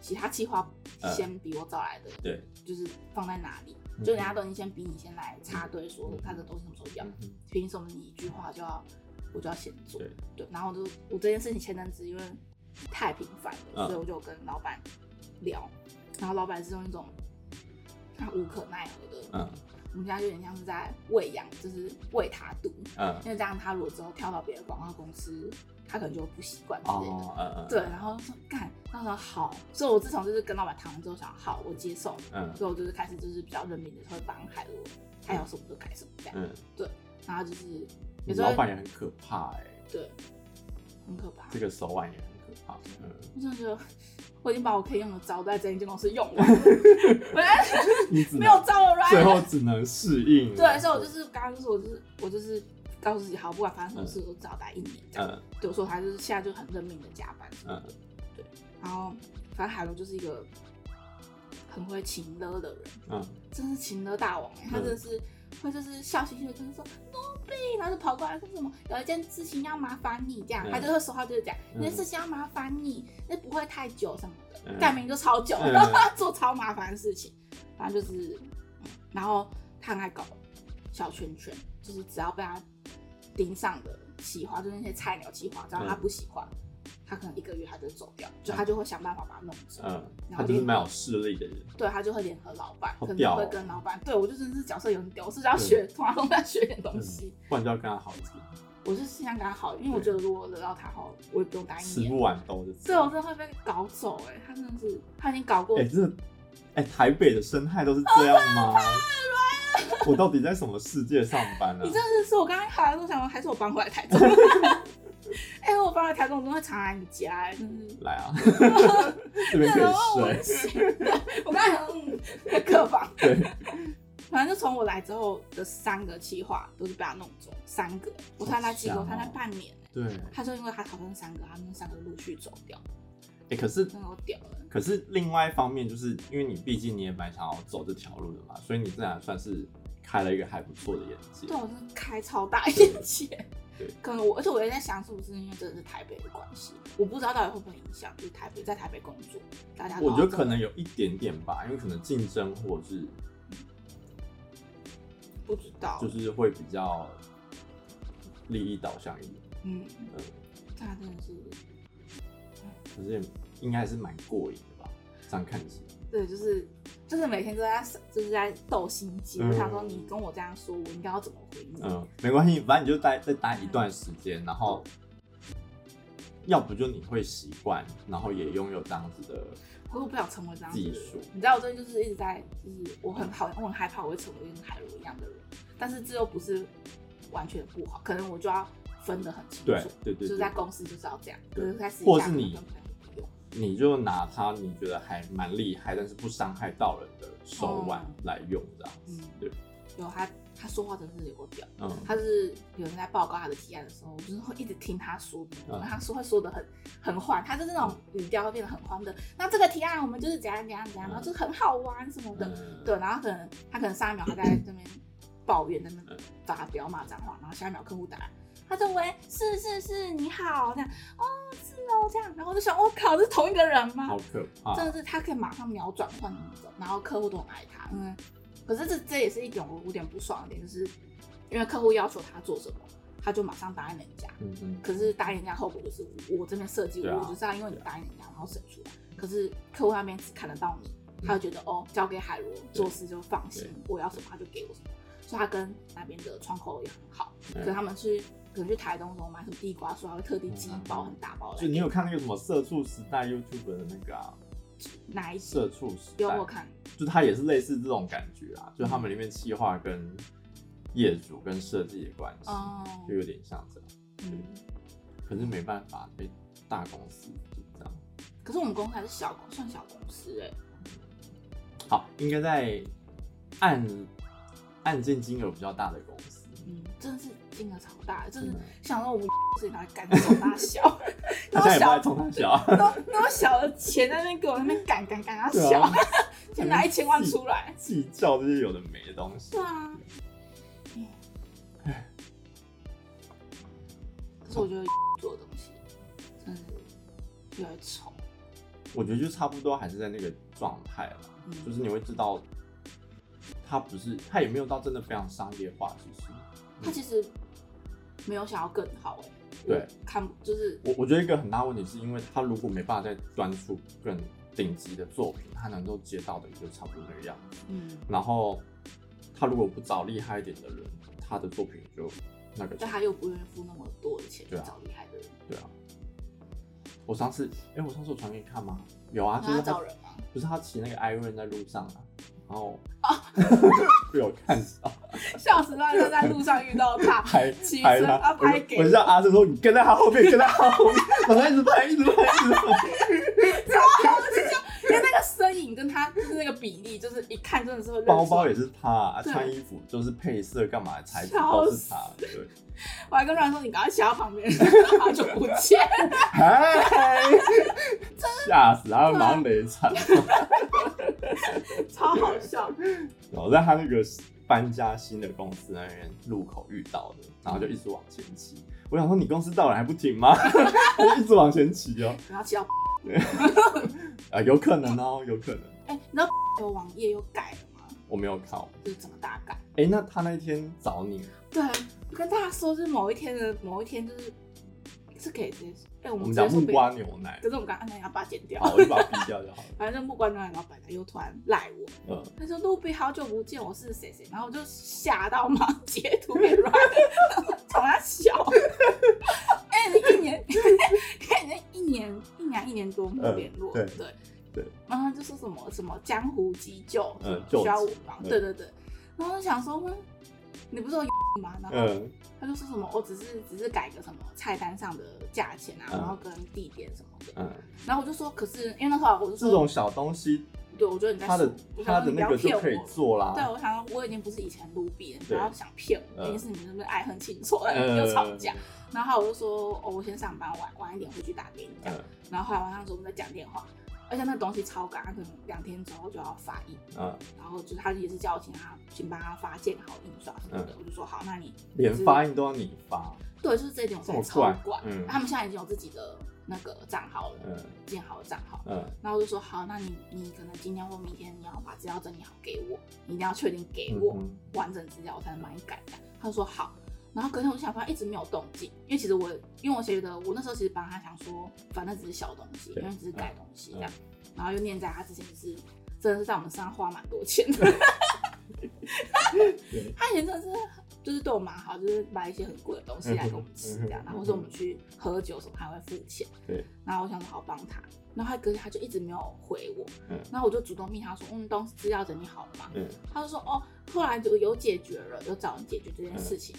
其他计划先比我早来的，对，就是放在哪里？就人家都已经先比你先来插队，说他的东西什么时候要，凭什么你一句话就要我就要先做？对，然后就我这件事情前阵子因为太频繁了，所以我就跟老板聊，然后老板是用一种他无可奈何的，嗯，我们家有点像是在喂养，就是喂他读，嗯，因为这样他如果之后跳到别的广告公司。他可能就不习惯之类的，哦嗯、对，然后说干，他说好，所以我自从就是跟老板谈完之后想，好，我接受，嗯，所以我就是开始就是比较认命的，会帮海螺，他要什么就改什么这样，嗯，对，然后就是有时候老板也很可怕哎、欸，对，很可怕，这个手腕也很可怕，嗯，我真的觉得我已经把我可以用的招都在这一间公司用完了，你没有招了，最后只能适应，对，所以我就是刚刚就是我就是我就是。告诉自己好，不管发生什么事，都只要待一年这样。嗯，对，我说他就是现在就很认命的加班什么的。对，然后反正海龙就是一个很会情勒的人，嗯，真是情勒大王。他真的是会就是笑嘻嘻的，就是说诺贝，然后就跑过来说什么有一件事情要麻烦你这样，他就会说话就是讲，那事情要麻烦你，那不会太久什么的，改名就超久，做超麻烦的事情，反正就是，然后他很爱搞小圈圈，就是只要被他。盯上的企划，就是那些菜鸟企划，只要他不喜欢，嗯、他可能一个月他就走掉，就他就会想办法把他弄走。嗯，然后他就是蛮有势力的人。对，他就会联合老板，可能会跟老板。对，我就真的是角色有点屌，我是要学，从他身上学点东西。不然就要跟他好一点。我我是心想跟他好，因为我觉得如果惹到他后，我也不用答应。吃不完兜着走。对，我真的会被搞走哎、欸，他真的是，他已经搞过。哎、欸，这，哎、欸，台北的生态都是这样吗？我到底在什么世界上班呢、啊？你真的是，我刚刚好像都想说，还是我搬回来台中。哎、欸，我搬来台中，我都会常来你家、欸，就是来啊，这边可以睡。我刚才嗯，客房。对。反正就从我来之后的三个计划都是被他弄走，三个，我才来几个，我才来半年、欸。对。他说，因为他讨厌三个，他们三个陆续走掉。哎、欸，可是真的屌了。可是另外一方面，就是因为你毕竟你也蛮想要走这条路的嘛，所以你自然算是开了一个还不错的眼界。对，我真的开超大眼界。对。可能我，而且我也在想，是不是因为真的是台北的关系，我不知道到底会不会影响，就是台北在台北工作，大家。我觉得可能有一点点吧，因为可能竞争或者是。不知道，就是会比较利益导向一点。嗯，他真的是，可是应该是蛮过瘾的吧？这样看起来。对，就是就是每天都在就是在斗心机。我、嗯、想说，你跟我这样说，我应该要怎么回应？嗯，没关系，反正你就待再待一段时间，然后要不就你会习惯，然后也拥有这样子的。可是我不想成为这样子的人。技术，你知道我最近就是一直在，就是我很好，我很害怕我会成为跟海螺一样的人。但是这又不是完全不好，可能我就要分得很清楚。对对对，就是在公司就是要这样。对，可是在私或是你，你就拿他你觉得还蛮厉害，但是不伤害到人的手腕来用这样子。嗯，对。有他。他说话真的是有点屌，嗯，他是有人在报告他的提案的时候，我就是会一直听他说的，嗯、他说话说的很很缓，他就是那种语调会变得很欢的。那这个提案我们就是怎样怎样怎样，然后就很好玩什么的，嗯、对，然后可能他可能上一秒他在这边抱怨，在那边发表骂脏话，然后下一秒客户打来，他就喂是是是你好这样，哦是哦这样，然后我就想我靠，这是同一个人吗？好可怕，真的是他可以马上秒转换那种，然后客户都很爱他，嗯。可是这这也是一种我有点不爽的点，就是因为客户要求他做什么，他就马上答应人家。嗯嗯。可是答应人家后果就是我这边设计，我就是要因为你答应人家，然后省出来。可是客户那边只看得到你，他就觉得哦，交给海螺做事就放心，我要什么他就给我什么。所以他跟那边的窗口也很好。可是他们去可能去台东的时候买什么地瓜酥，还会特地寄一包很大包的。就你有看那个什么社畜时代 YouTube 的那个啊？哪一社畜时代？有我看，就他也是类似这种感觉啊，就他们里面企划跟业主跟设计的关系，哦，就有点像这样。嗯，可是没办法，被大公司就这样。可是我们公司还是小，算小公司哎、欸。好，应该在案案件金额比较大的公司。嗯，真的是金额超大，就是想到我们 自己拿来干这种大小，他现在也不爱冲他小，那么那么小的钱在那边给我那边赶赶赶他小，就拿一千万出来计较这些有的没的东西。对啊，可是我觉得做的东西真的越来越丑。我觉得就差不多还是在那个状态了，就是你会知道，他不是他也没有到真的非常商业化，其实。他其实没有想要更好对，看就是我我觉得一个很大问题是因为他如果没办法再端出更顶级的作品，他能够接到的也就差不多那个样子，嗯，然后他如果不找厉害一点的人，他的作品就那个，但他又不愿意付那么多的钱去找厉害的人，对啊，我上次哎、欸，我上次有传给你看吗？有啊，就是他找人吗？不是他骑那个 Iron 在路上啊。然后 被我看到，笑死！他在路上遇到他，拍骑车，他拍给我，我叫阿正说：“你跟在他后面，跟在他后面，然后一直拍，一直拍，一直拍。”因为那个身影跟他就是那个比例，就是一看真的是会。包包也是他，啊穿衣服就是配色，干嘛材质都是他。对，我还跟阮说：“你赶快骑到旁边，好久不见。”吓死！他马上雷惨。超好笑！我在他那个搬家新的公司那边路口遇到的，然后就一直往前骑。我想说，你公司到了还不停吗？一直往前骑哦。然后骑到 啊，有可能哦，有可能。哎、欸，你知道 有网页又改了吗？我没有看，就是怎么大改？哎、欸，那他那天找你？对，我跟大家说，就是某一天的某一天，就是是可以直接，哎，我们讲木瓜牛奶，可是我们刚刚那要把它剪掉，好，我就把它逼掉就好了。反正木瓜牛奶老板他又突然赖我，嗯，他说露比好久不见，我是谁谁，然后我就吓到嘛，截图给软，从他笑，哎，你一年，看你那一年一年一年多没有联络，对对。对，然后就说什么什么江湖急救，嗯，需要我帮，对对对，然后我想说，你不是说吗？然后。他就说什么，我只是只是改个什么菜单上的价钱啊，然后跟地点什么的。嗯。然后我就说，可是因为那时候我就说，这种小东西，对，我觉得你在他的他的那个就可以做啦。对，我想说我已经不是以前卢比了，你不要想骗我，一定是你们是不是爱恨情仇又吵架？然后我就说，哦，我先上班晚晚一点回去打给你这样。然后后来晚上时候我们在讲电话。而且那个东西超赶，他可能两天之后就要发印，嗯，然后就是他也是叫我请他请帮他发建好印刷什么的，我就说好，那你连发印都要你发？对，就是这一点我才超管。嗯，他们现在已经有自己的那个账号了，嗯，建好的账号，嗯，然后我就说好，那你你可能今天或明天你要把资料整理好给我，你一定要确定给我完整资料，我才能帮你改的。他就说好。然后隔天我就想发现一直没有动静，因为其实我因为我觉得我那时候其实帮他想说，反正只是小东西，因为只是改东西这样，然后又念在他之前是真的是在我们身上花蛮多钱的，他以前真的是就是对我蛮好，就是买一些很贵的东西来给我们吃这样，然后说我们去喝酒什么还会付钱，对，然后我想说好帮他，然后他隔天他就一直没有回我，然后我就主动密他说，嗯，东西资料整理好了嘛，他就说哦，后来就有解决了，有找人解决这件事情。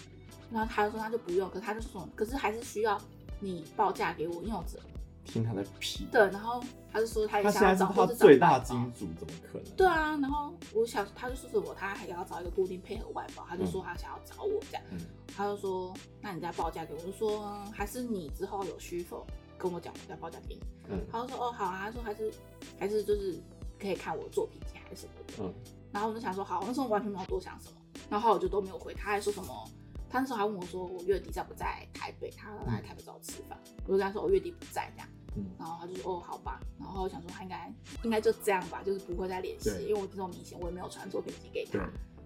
然后他就说他就不用，可是他就说，可是还是需要你报价给我，因为我只听他的屁。对，然后他就说他也想要找他最大金主，怎么可能？对啊，然后我想他就说什么，他还要找一个固定配合外包，他就说他想要找我这样，嗯、他就说那你再报价给我，我就说还是你之后有需否跟我讲，我再报价给你。嗯，他就说哦好啊，他说还是还是就是可以看我的作品集还是什么的。嗯，然后我就想说好，那时候完全没有多想什么，然后我就都没有回，他还说什么。他那时候还问我说：“我月底在不在台北？他来台北找我吃饭。”我就跟他说：“我月底不在。”这样，嗯然后他就说：“哦，好吧。”然后我想说他应该应该就这样吧，就是不会再联系，因为我这种明显我也没有传作品集给他。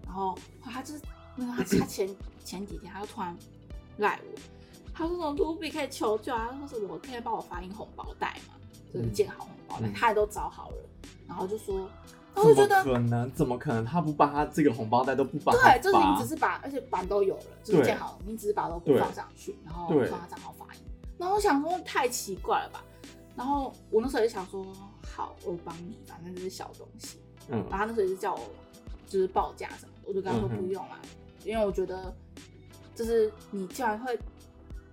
然后他就是那个他他前前几天他就突然赖我，他说：“什么卢比可以求救啊？他说是我可以帮我发印红包袋嘛，就是建好红包袋，他也都找好了。”然后就说。我觉得可能？怎么可能？他不把他这个红包袋都不把？对，就是你只是把，而且版都有了，就是建好了，你只是把都不放上去，然后放他账号发音。然后我想说太奇怪了吧？然后我那时候也想说，好，我帮你，反正就是小东西。嗯。然后他那时候也是叫我，就是报价什么的，我就跟他说不用啦，因为我觉得，就是你既然会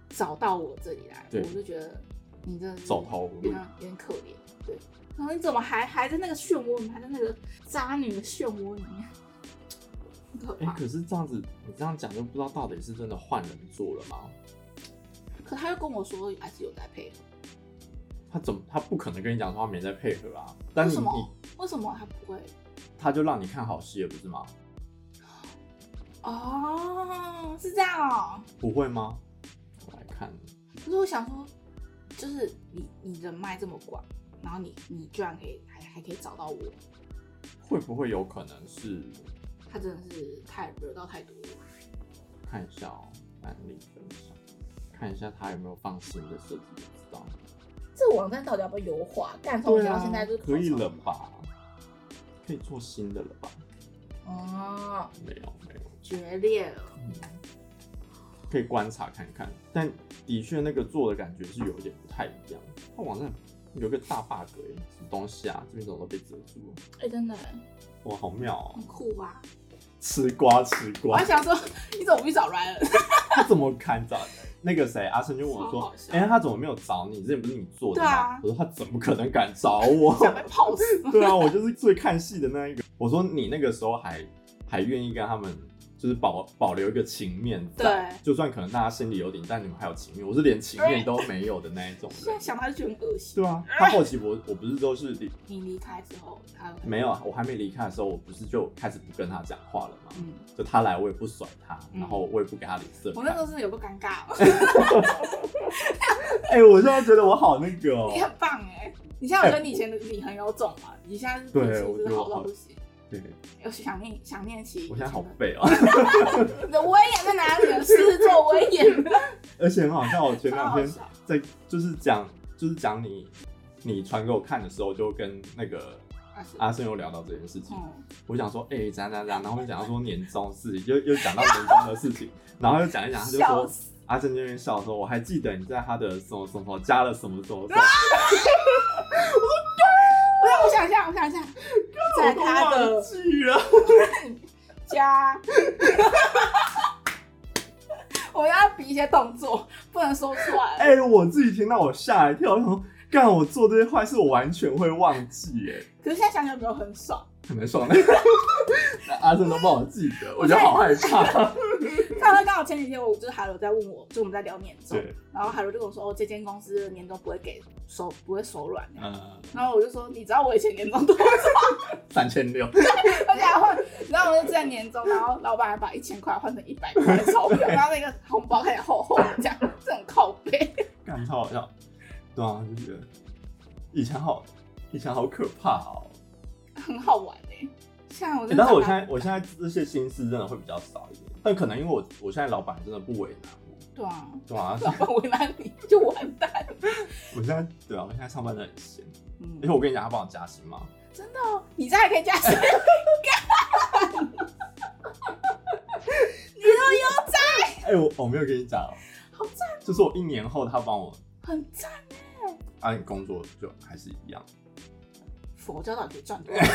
找到我这里来，我就觉得你这走投无路，有点可怜，对。然后你怎么还还在那个漩涡里面，还在那个渣女的漩涡里面？哎、欸，可是这样子，你这样讲就不知道到底是真的换人做了吗？可他又跟我说还是有在配合。他怎么？他不可能跟你讲说他没在配合啊？但是你为什么？为什么他不会？他就让你看好戏了，不是吗？哦，是这样哦。不会吗？我来看。可是我想说，就是你你人脉这么广。然后你你居然可以还还可以找到我，会不会有可能是他真的是太惹到太多了？看一下哦，案例分享，看一下他有没有放新的设计，不知道。这个网站到底要不要优化？但从前到现在就可以了吧？可以做新的了吧？哦，没有没有，决裂了。嗯，可以观察看看，但的确那个做的感觉是有点不太一样。他网站。有个大 bug 哎，什么东西啊？这边怎么都被遮住了？哎、欸，真的，哇，好妙哦、喔！很酷吧？吃瓜吃瓜！我还想说，你怎么不去找 Ryan？他怎么看找？那个谁，阿成就问我说：“哎、欸，他怎么没有找你？之前不是你做的吗？”啊、我说：“他怎么可能敢找我？” 想被泡死！对啊，我就是最看戏的那一个。我说：“你那个时候还还愿意跟他们？”就是保保留一个情面在，对，就算可能大家心里有点，但你们还有情面。我是连情面都没有的那一种人。现在想他就觉得很恶心。对啊，他后期我我不是都是离你离开之后，他没有啊，我还没离开的时候，我不是就开始不跟他讲话了吗？嗯，就他来我也不甩他，然后我也不给他脸色。我那时候真的有个尴尬。哎，我现在觉得我好那个，你很棒哎，你现在觉得你以前的你很有种嘛？你现在是对，我觉得好到不行。对，有想念想念起。我现在好废哦。你的威严在哪里？狮子座威严。而且很好笑，我前两天在就是讲就是讲你你传给我看的时候，就跟那个阿胜又聊到这件事情。嗯、我想说，哎、欸，怎样怎样，然后又讲到说年终事情，又又讲到年终的事情，然后又讲一讲，他就说阿胜那边笑说，我还记得你在他的什么什么加了什么什么。什么我 想一下，我想一下，在他的家，我要比一些动作，不能说出来。哎、欸，我自己听到我吓一跳，然后干我做这些坏事，我完全会忘记。哎，可是现在想想，没有很爽。很爽的，阿正都帮我记得，我觉得好害怕。他刚好前几天，我就是海螺在问我，就我们在聊年终，然后海螺就跟我说，哦，这间公司的年终不会给手，不会手软。嗯，然后我就说，你知道我以前年终多少？三千六。而且还会，然后我就在年终，然后老板还把一千块换成一百块的钞票，然后那个红包还厚厚的，这样这种靠背，感超好笑。对啊，就觉得以前好，以前好可怕哦。很好玩哎、欸，像我、欸，但是我现在我现在这些心思真的会比较少一点，但可能因为我我现在老板真的不为难我，对啊，对啊，老板为难你就完蛋。我现在对啊，我现在上班真的很闲，嗯，而且我跟你讲，他帮我加薪吗？真的哦，你这还可以加薪？你都有在？哎，我我没有跟你讲，好赞，就是我一年后他帮我，很赞哎，啊，你工作就还是一样。佛教到底可以赚多少钱？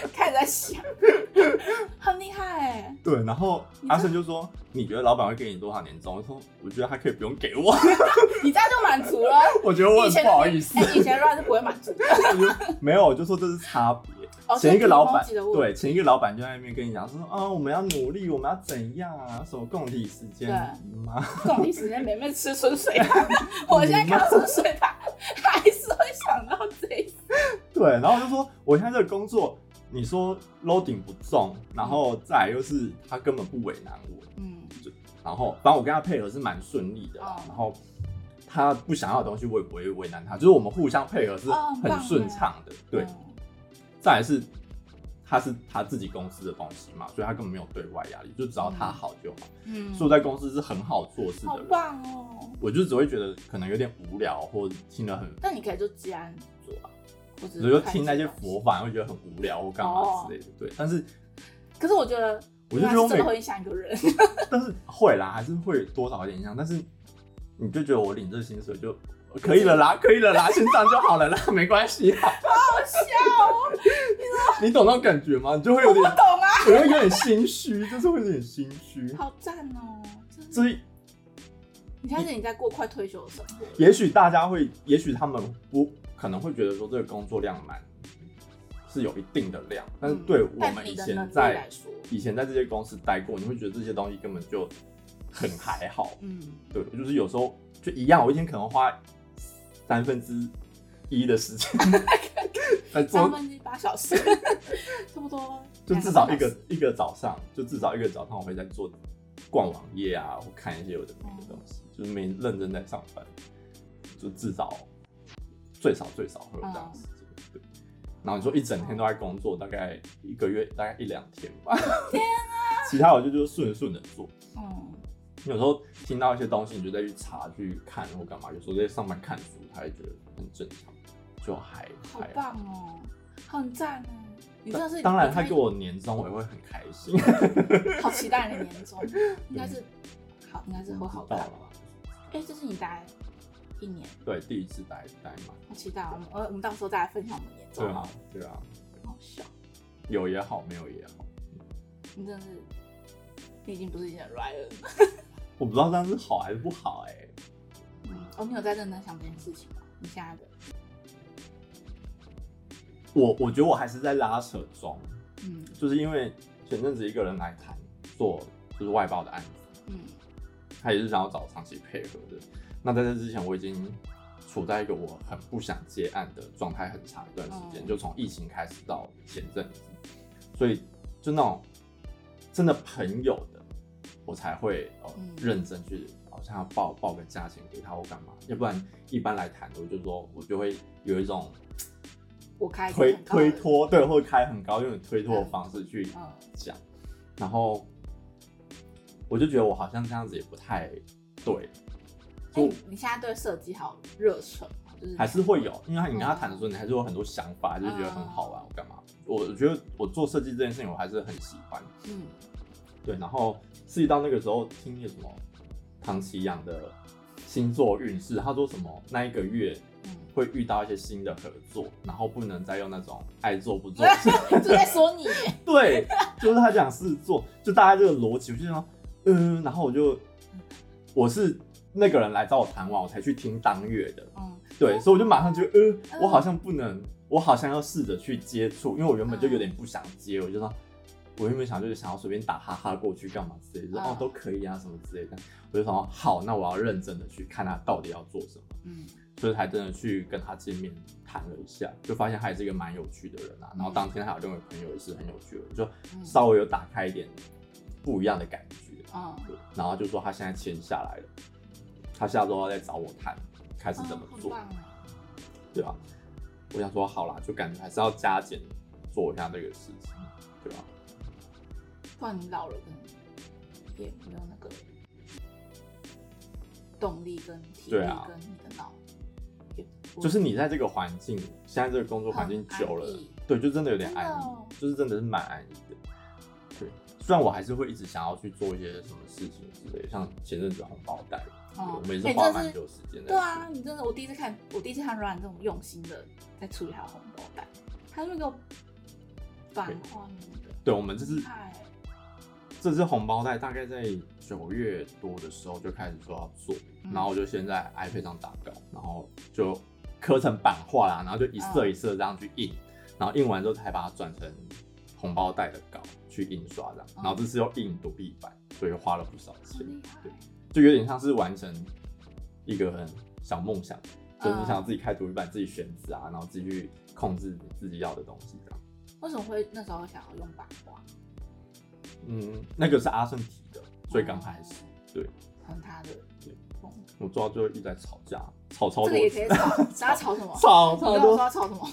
开始在想，很厉害哎、欸。对，然后阿胜就说：“你觉得老板会给你多少年终？”我说：“我觉得他可以不用给我。”你这样就满足了。我觉得我很不好意思。以前老板是不会满足的。没有，我就说这是差别。前一个老板对，前一个老板就在那边跟你讲说：“啊，我们要努力，我们要怎样啊？什么共体时间吗？共体时间，每每吃顺水 汤。我现在看到顺水汤，还是会想到这一。对，然后我就说，我现在这个工作，你说 loading 不重，然后再来又是他根本不为难我，嗯，就然后反正我跟他配合是蛮顺利的，然后他不想要的东西我也不会为难他，就是我们互相配合是很顺畅的，对。再来是，他是他自己公司的东西嘛，所以他根本没有对外压力，就只要他好就好。嗯，所以在公司是很好做事的人。好棒哦！我就只会觉得可能有点无聊，或者听得很……但你可以就这样做啊，或者就听那些佛法会觉得很无聊或干嘛之类的。对，但是，可是我觉得，我就觉得真的会影响一个人。但是会啦，还是会多少有点影响。但是你就觉得我领这薪水就。可以了啦，可以了啦，先这样就好了啦，没关系。好好笑哦！你 你懂那种感觉吗？你就会有点，我不懂啊，我会有点心虚，就是会有点心虚。好赞哦！所以你看，是你在过快退休的生活。也许大家会，也许他们不可能会觉得说这个工作量蛮是有一定的量，但是对我们以前在以前在这些公司待过，你会觉得这些东西根本就很还好。嗯，对，就是有时候就一样，我一天可能花。三分之一的时间 在做，三分之一八小时，差不多。就至少一个一个早上，就至少一个早上，我会在做逛网页啊，或看一些有的没的东西，嗯、就是没认真在上班，就至少最少最少会有这样的时间。嗯、对，然后你说一整天都在工作，大概一个月大概一两天吧。天啊！其他我就就顺顺的做。嗯。有时候听到一些东西，你就再去查、去看或干嘛。有时候在上班看书，他也觉得很正常，就还好棒哦，很赞哦。你说是？当然，他给我年终，我也会很开心。好期待你的年终，应该是好，应该是会好到了。哎，这是你待一年？对，第一次待待嘛。好期待，我们我我们到时候再来分享我们年终。对啊，对啊。好笑，有也好，没有也好。你真的是，你已经不是以前的 Ryan 了。我不知道这样是好还是不好哎、欸。嗯，哦，你有在认真想这件事情吗？你现在的？我我觉得我还是在拉扯中。嗯，就是因为前阵子一个人来谈做就是外包的案子，嗯，他也是想要找长期配合的。那在这之前，我已经处在一个我很不想接案的状态很长一段时间，嗯、就从疫情开始到前阵子，所以就那种真的朋友的。我才会呃认真去，好像要报报个价钱给他或干嘛，要不然一般来谈，我就说我就会有一种我开推推脱，对，或者开很高，用推脱的方式去讲，嗯、然后我就觉得我好像这样子也不太对。就、欸，你现在对设计好热忱吗？就是还是会有，因为你跟他谈的时候，你还是有很多想法，嗯、就觉得很好玩，我干嘛？我觉得我做设计这件事情，我还是很喜欢。嗯，对。然后涉及到那个时候，听那个什么唐奇阳的星座运势，他说什么那一个月会遇到一些新的合作，然后不能再用那种爱做不做，就在说你。对，就是他讲狮子座，就大概这个逻辑，我就说，嗯，然后我就我是。那个人来找我谈完，我才去听当月的。嗯，对，所以我就马上觉得，呃，嗯、我好像不能，我好像要试着去接触，因为我原本就有点不想接，嗯、我就说，我原本想就是想要随便打哈哈过去干嘛之类的，哦都可以啊什么之类的，我就说好，那我要认真的去看他到底要做什么。嗯，所以才真的去跟他见面谈了一下，就发现他也是一个蛮有趣的人啊。然后当天还有另外朋友也是很有趣的，就稍微有打开一点不一样的感觉。嗯，然后就说他现在签下来了。他下周要再找我谈，开始怎么做，哦、对吧？我想说好啦，就感觉还是要加减做一下这个事情，对吧？不然你老了，跟也没有那个动力跟体力跟你的脑，就是你在这个环境，现在这个工作环境久了，对，就真的有点安逸，哦、就是真的是蛮安逸的。对，虽然我还是会一直想要去做一些什么事情之类的，像前阵子红包袋。我们也是花蛮久时间的。对啊，你真的，我第一次看，我第一次看 Ryan 这种用心的在处理他的红包袋，他那个版画的。对，我们这是这支红包袋，大概在九月多的时候就开始说要做，嗯、然后我就先在 iPad 上打稿，然后就刻成版画啦，然后就一色一色这样去印，嗯、然后印完之后才把它转成红包袋的稿去印刷这样，然后这次又印独立版，所以花了不少钱。对。就有点像是完成一个很小梦想，就是你想自己开独立版，自己选字啊，然后自己去控制你自己要的东西这样。为什么会那时候想要用版画？嗯，那个是阿胜提的，所以刚开始对，很他的对。我抓到最后一直在吵架，吵超多。这个也可以吵，大家吵什么？吵超多。说吵什么？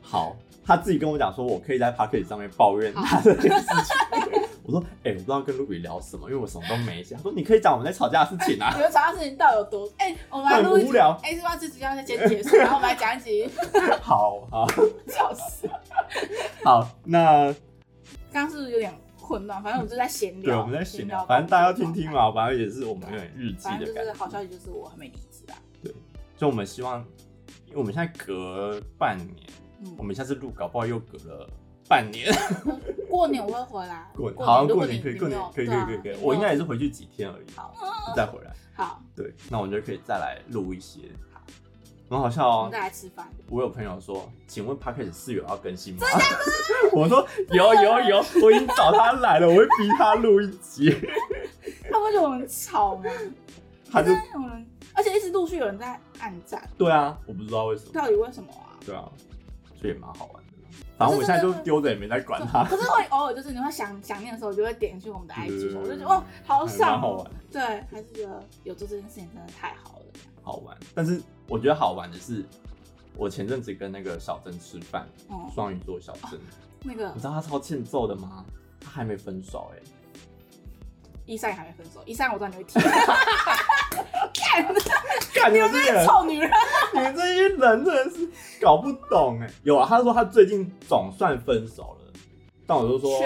好，他自己跟我讲说，我可以在 Podcast 上面抱怨他这件事情。我说，哎、欸，我不知道跟 Ruby 聊什么，因为我什么都没讲。他说，你可以讲我们在吵架的事情啊。你们吵架的事情到底有多？哎、欸，我们来录一集。无聊。哎、欸，是吧？这集要先结束，然后我们来讲一集。好好，笑死。好，那刚刚是不是有点混乱？反正我们就在闲聊。对，我们在闲聊。反正大家要听听嘛，反正也是我们有点日记的感觉。就是好消息，就是我还没离职啊。对，所以我们希望，因为我们现在隔半年，嗯、我们下次录，搞不好又隔了。半年，过年我会回来。过年好像过年可以，过年可以，可以，可以，可以。我应该也是回去几天而已，好，再回来。好，对，那我觉得可以再来录一些。好，很好笑哦。我们再来吃饭。我有朋友说，请问 Podcast 四月要更新吗？我说有有有，我已经找他来了，我会逼他录一集。他不觉得我们吵吗？他就我们，而且一直陆续有人在暗赞。对啊，我不知道为什么。到底为什么啊？对啊，所以也蛮好玩的。反正我现在就丢着也没在管它。可是会偶尔就是你会想想念的时候，就会点去我们的 IG，我就觉得哦，好爽，好玩。对，还是觉得有做这件事情真的太好了。好玩，但是我觉得好玩的是，我前阵子跟那个小珍吃饭，双鱼座小珍，那个你知道他超欠揍的吗？他还没分手哎。一三也还没分手，一三我知道你会听。你们这些臭女人，你们这些人真的是搞不懂哎。有啊，他说他最近总算分手了，但我就说，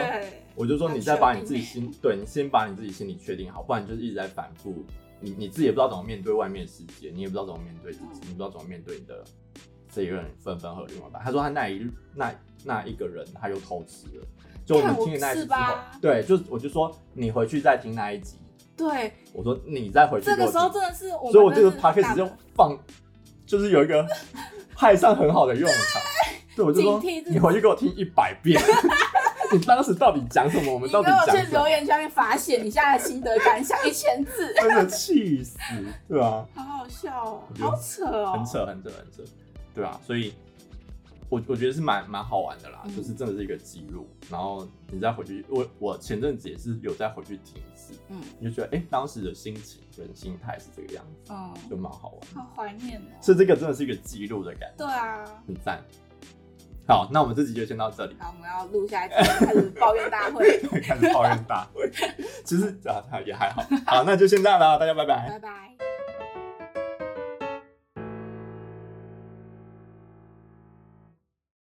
我就说你再把你自己心，对，你先把你自己心里确定好，不然就是一直在反复，你你自己也不知道怎么面对外面世界，你也不知道怎么面对自己，你不知道怎么面对你的这一个人分分合合吧。他说他那一那那一个人他又偷吃了，就我们听的那一集之后，对，就我就说你回去再听那一集。对，我说你再回去。这个时候真的是我，所以我这个 p a c k a g e 就放，就是有一个派上很好的用场。对，我就说你回去给我听一百遍，你当时到底讲什么？我们到底讲留言下面发现你现在的心得感想一千字，真的气死，对吧？好好笑哦，好扯哦，很扯，很扯，很扯，对啊？所以。我我觉得是蛮蛮好玩的啦，嗯、就是真的是一个记录，然后你再回去，我我前阵子也是有再回去听一次，嗯，你就觉得哎、欸，当时的心情跟心态是这个样子，嗯，就蛮好玩，好怀念哦，是这个真的是一个记录的感觉，对啊，很赞，好，那我们这集就先到这里。好，我们要录下一集，开始抱怨大会，开始抱怨大会。其实啊，也还好。好，那就先这样了，大家拜拜。拜拜。